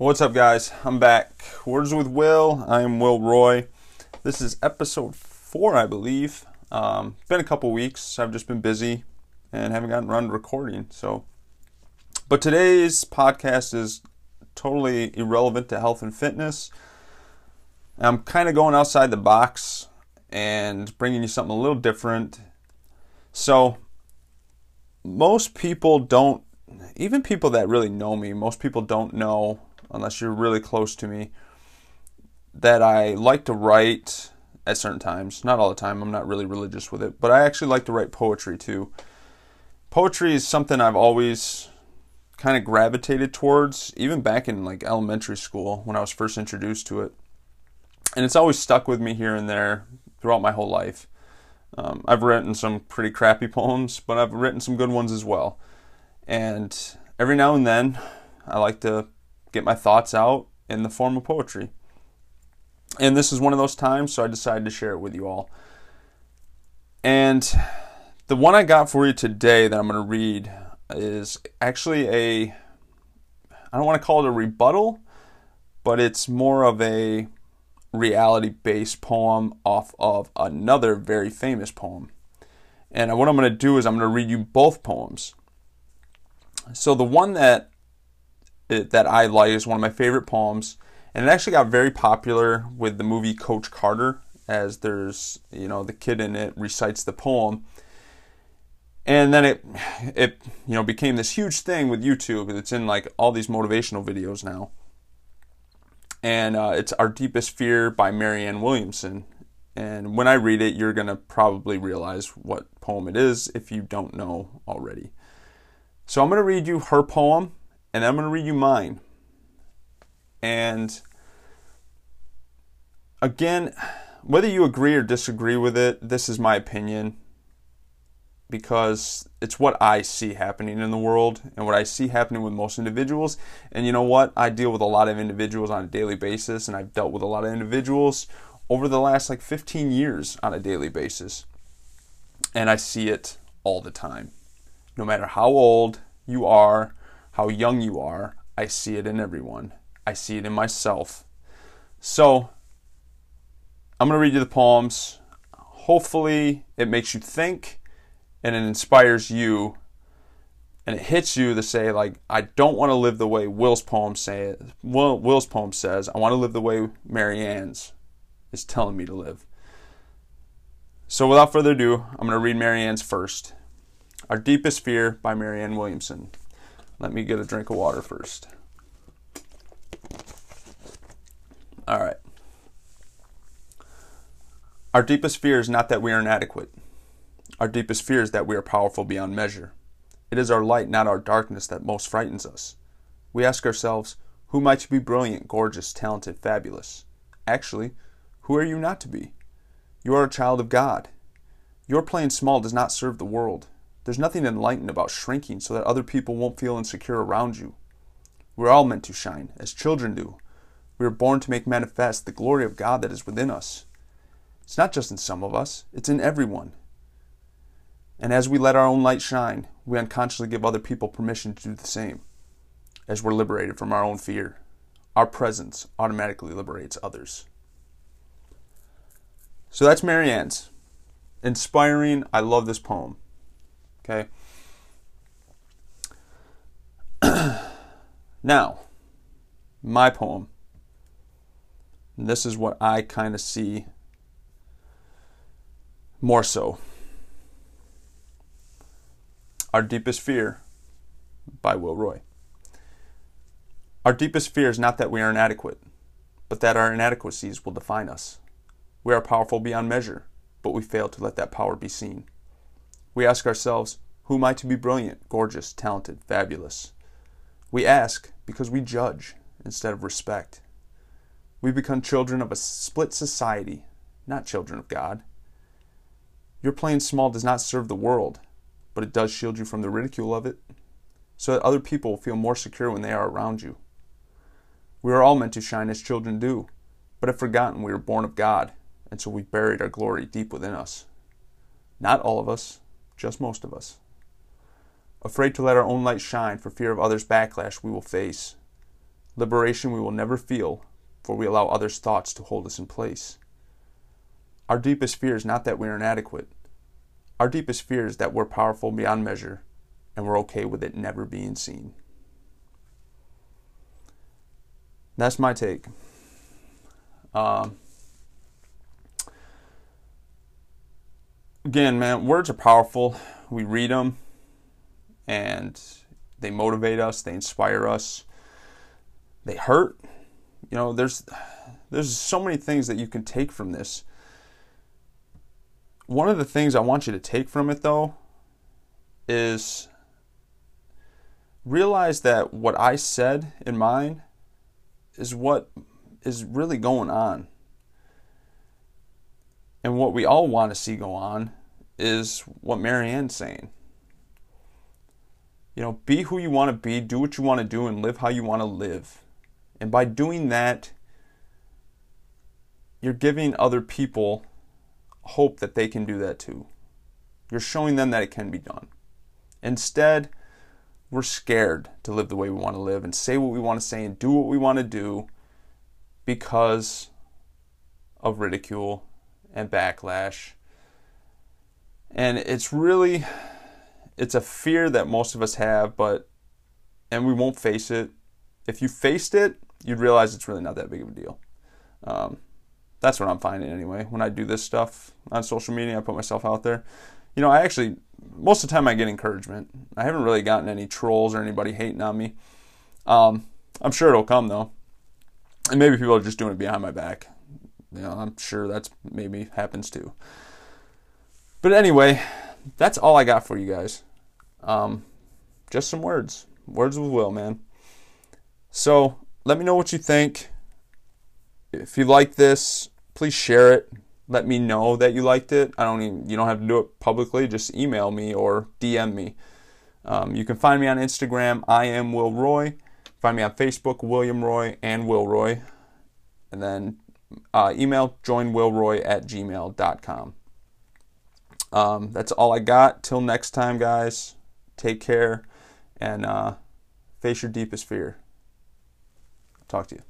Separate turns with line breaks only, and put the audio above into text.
What's up, guys? I'm back. Words with Will. I am Will Roy. This is episode four, I believe. Um, been a couple weeks. I've just been busy and haven't gotten around to recording. So, but today's podcast is totally irrelevant to health and fitness. I'm kind of going outside the box and bringing you something a little different. So, most people don't, even people that really know me, most people don't know, unless you're really close to me, that I like to write at certain times. Not all the time, I'm not really religious with it, but I actually like to write poetry too. Poetry is something I've always kind of gravitated towards, even back in like elementary school when I was first introduced to it. And it's always stuck with me here and there throughout my whole life. Um, I've written some pretty crappy poems, but I've written some good ones as well. And every now and then, I like to get my thoughts out in the form of poetry. And this is one of those times, so I decided to share it with you all. And the one I got for you today that I'm going to read is actually a, I don't want to call it a rebuttal, but it's more of a reality based poem off of another very famous poem. And what I'm going to do is I'm going to read you both poems. So the one that that I like is one of my favorite poems, and it actually got very popular with the movie Coach Carter, as there's you know the kid in it recites the poem, and then it it you know became this huge thing with YouTube. It's in like all these motivational videos now and uh, it's Our Deepest Fear by Marianne Williamson. And when I read it, you're going to probably realize what poem it is if you don't know already. So I'm going to read you her poem, and I'm going to read you mine. And again, whether you agree or disagree with it, this is my opinion because it's what I see happening in the world and what I see happening with most individuals. And you know what? I deal with a lot of individuals on a daily basis, and I've dealt with a lot of individuals over the last like 15 years on a daily basis. And I see it all the time. No matter how old you are, how young you are, I see it in everyone. I see it in myself. So, I'm going to read you the poems. Hopefully, it makes you think and it inspires you and it hits you to say like I don't want to live the way Will's poem say Will, Will's poem says. I want to live the way Marianne's is telling me to live. So without further ado, I'm going to read Marianne's first. Our Deepest Fear by Marianne Williamson. Let me get a drink of water first. All right. Our deepest fear is not that we are inadequate our deepest fear is that we are powerful beyond measure. It is our light, not our darkness, that most frightens us. We ask ourselves, who might you be brilliant, gorgeous, talented, fabulous? Actually, who are you not to be? You are a child of God. Your playing small does not serve the world. There's nothing enlightened about shrinking so that other people won't feel insecure around you. We're all meant to shine, as children do. We are born to make manifest the glory of God that is within us. It's not just in some of us, it's in everyone. And as we let our own light shine, we unconsciously give other people permission to do the same. As we're liberated from our own fear, our presence automatically liberates others. So that's Marianne's. Inspiring. I love this poem. Okay. now, my poem. This is what I kind of see more so. Our Deepest Fear by Will Roy. Our deepest fear is not that we are inadequate, but that our inadequacies will define us. We are powerful beyond measure, but we fail to let that power be seen. We ask ourselves, who am I to be brilliant, gorgeous, talented, fabulous? We ask because we judge instead of respect. We become children of a split society, not children of God. Your playing small does not serve the world, but it does shield you from the ridicule of it, so that other people feel more secure when they are around you. We are all meant to shine as children do, but have forgotten we were born of God, and so we buried our glory deep within us. Not all of us, just most of us. Afraid to let our own light shine for fear of others' backlash we will face. liberation we will never feel, for we allow others' thoughts to hold us in place. Our deepest fear is not that we're inadequate. Our deepest fear is that we're powerful beyond measure and we're okay with it never being seen. That's my take. Um, again, man, words are powerful. We read them and they motivate us, they inspire us, they hurt. You know, there's there's so many things that you can take from this. One of the things I want you to take from it though is realize that what I said in mine is what is really going on. And what we all want to see go on is what Marianne's saying. You know, be who you want to be, do what you want to do, and live how you want to live. And by doing that, you're giving other people hope that they can do that too. You're showing them that it can be done. Instead, we're scared to live the way we want to live and say what we want to say and do what we want to do because of ridicule and backlash. And it's really it's a fear that most of us have, but and we won't face it. If you faced it, you'd realize it's really not that big of a deal. Um, that's what I'm finding anyway. When I do this stuff on social media, I put myself out there. You know, I actually most of the time I get encouragement. I haven't really gotten any trolls or anybody hating on me. Um, I'm sure it'll come though, and maybe people are just doing it behind my back. You know, I'm sure that's maybe happens too. But anyway, that's all I got for you guys. Um, just some words, words with Will, man. So let me know what you think. If you like this, please share it let me know that you liked it. I don't even, you don't have to do it publicly. Just email me or DM me. Um, you can find me on Instagram. I am Will Roy. Find me on Facebook, William Roy and Will Roy. And then uh, email joinwillroy at gmail.com. Um, that's all I got. Till next time, guys. Take care and uh, face your deepest fear. Talk to you.